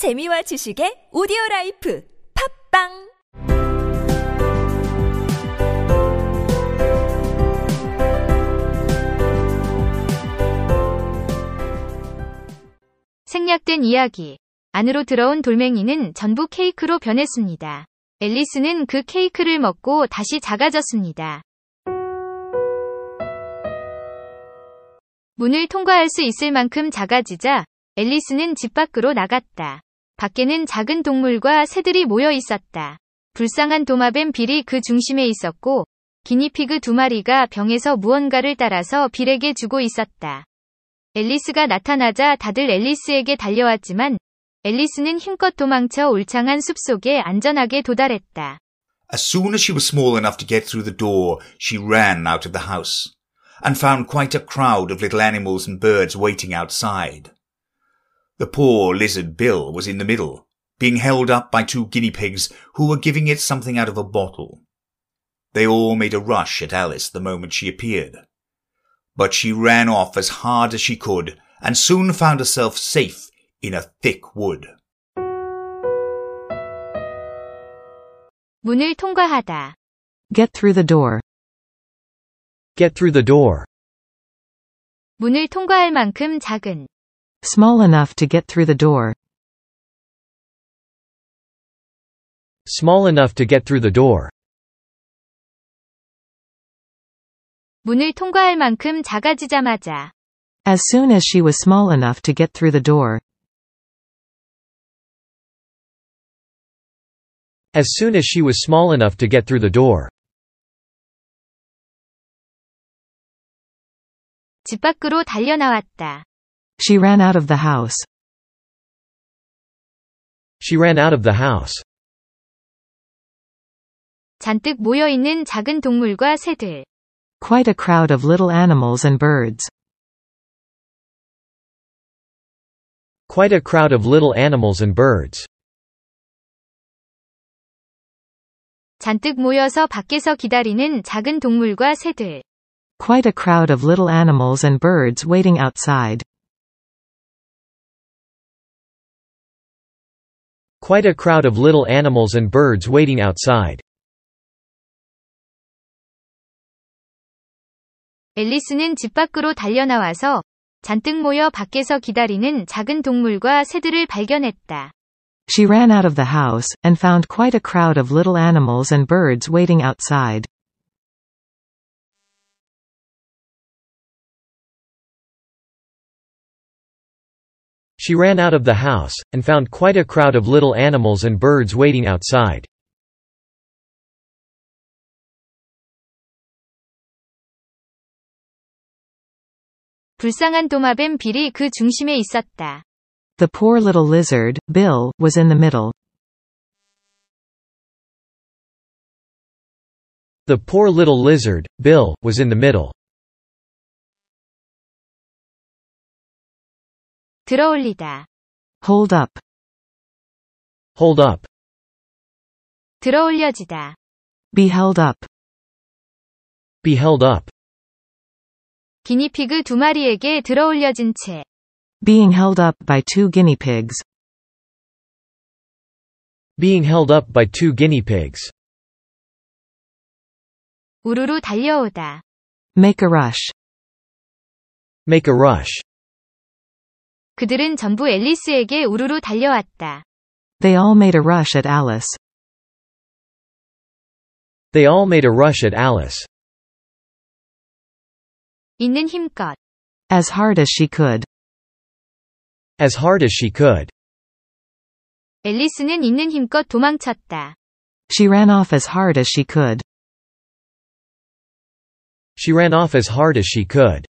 재미와 지식의 오디오 라이프 팝빵 생략된 이야기. 안으로 들어온 돌멩이는 전부 케이크로 변했습니다. 앨리스는 그 케이크를 먹고 다시 작아졌습니다. 문을 통과할 수 있을 만큼 작아지자 앨리스는 집 밖으로 나갔다. 밖에는 작은 동물과 새들이 모여 있었다. 불쌍한 도마뱀 빌이 그 중심에 있었고 기니피그 두 마리가 병에서 무언가를 따라서 빌에게 주고 있었다. 앨리스가 나타나자 다들 앨리스에게 달려왔지만 앨리스는 힘껏 도망쳐 울창한 숲속에 안전하게 도달했다. As soon as she was small enough to get through the door, she ran out of the house and found quite a crowd of little animals and birds waiting outside. The poor lizard Bill was in the middle, being held up by two guinea pigs who were giving it something out of a bottle. They all made a rush at Alice the moment she appeared. But she ran off as hard as she could and soon found herself safe in a thick wood. 문을 통과하다. Get through the door. Get through the door. 문을 통과할 만큼 작은. Small enough to get through the door. Small enough to get through the door. 문을 통과할 만큼 작아지자마자. As soon as she was small enough to get through the door. As soon as she was small enough to get through the door. 집 밖으로 달려나왔다. She ran out of the house. She ran out of the house. 잔뜩 모여있는 작은 동물과 새들. Quite a crowd of little animals and birds. Quite a crowd of little animals and birds. 잔뜩 모여서 밖에서 기다리는 작은 동물과 새들. Quite a crowd of little animals and birds waiting outside. Quite a crowd of little animals and birds waiting outside. 앨리스는 집 밖으로 달려나와서 잔뜩 모여 밖에서 기다리는 작은 동물과 새들을 발견했다. She ran out of the house and found quite a crowd of little animals and birds waiting outside. She ran out of the house, and found quite a crowd of little animals and birds waiting outside. The poor little lizard, Bill, was in the middle. The poor little lizard, Bill, was in the middle. 들어올리다. Hold up. Hold up. 들어올려지다. Be held up. Be held up. 기니피그 두 마리에게 들어올려진 채. Being held up by two guinea pigs. Being held up by two guinea pigs. 우르르 달려오다. Make a rush. Make a rush. 그들은 전부 앨리스에게 우르르 달려왔다. They all made a rush at Alice. They all made a rush at Alice. 있는 힘껏. As hard as she could. As hard as she could. 앨리스는 있는 힘껏 도망쳤다. She ran off as hard as she could. She ran off as hard as she could.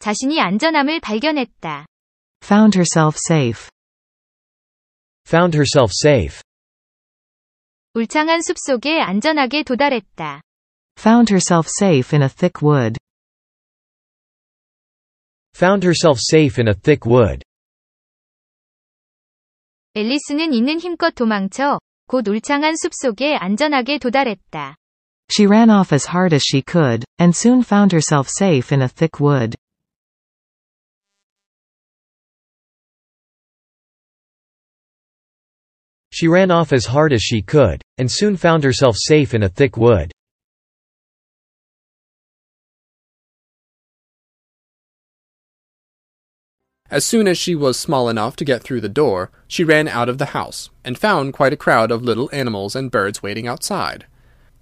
자신이 안전함을 발견했다. Found herself safe. Found herself safe. 울창한 숲속에 안전하게 도달했다. Found herself safe in a thick wood. Found herself safe in a thick wood. 앨리스는 있는 힘껏 도망쳐 곧 울창한 숲속에 안전하게 도달했다. She ran off as hard as she could, and soon found herself safe in a thick wood. She ran off as hard as she could, and soon found herself safe in a thick wood. As soon as she was small enough to get through the door, she ran out of the house, and found quite a crowd of little animals and birds waiting outside.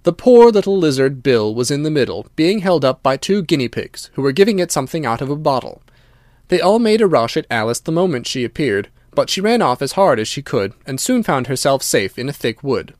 The poor little lizard Bill was in the middle, being held up by two guinea pigs, who were giving it something out of a bottle. They all made a rush at Alice the moment she appeared, but she ran off as hard as she could, and soon found herself safe in a thick wood.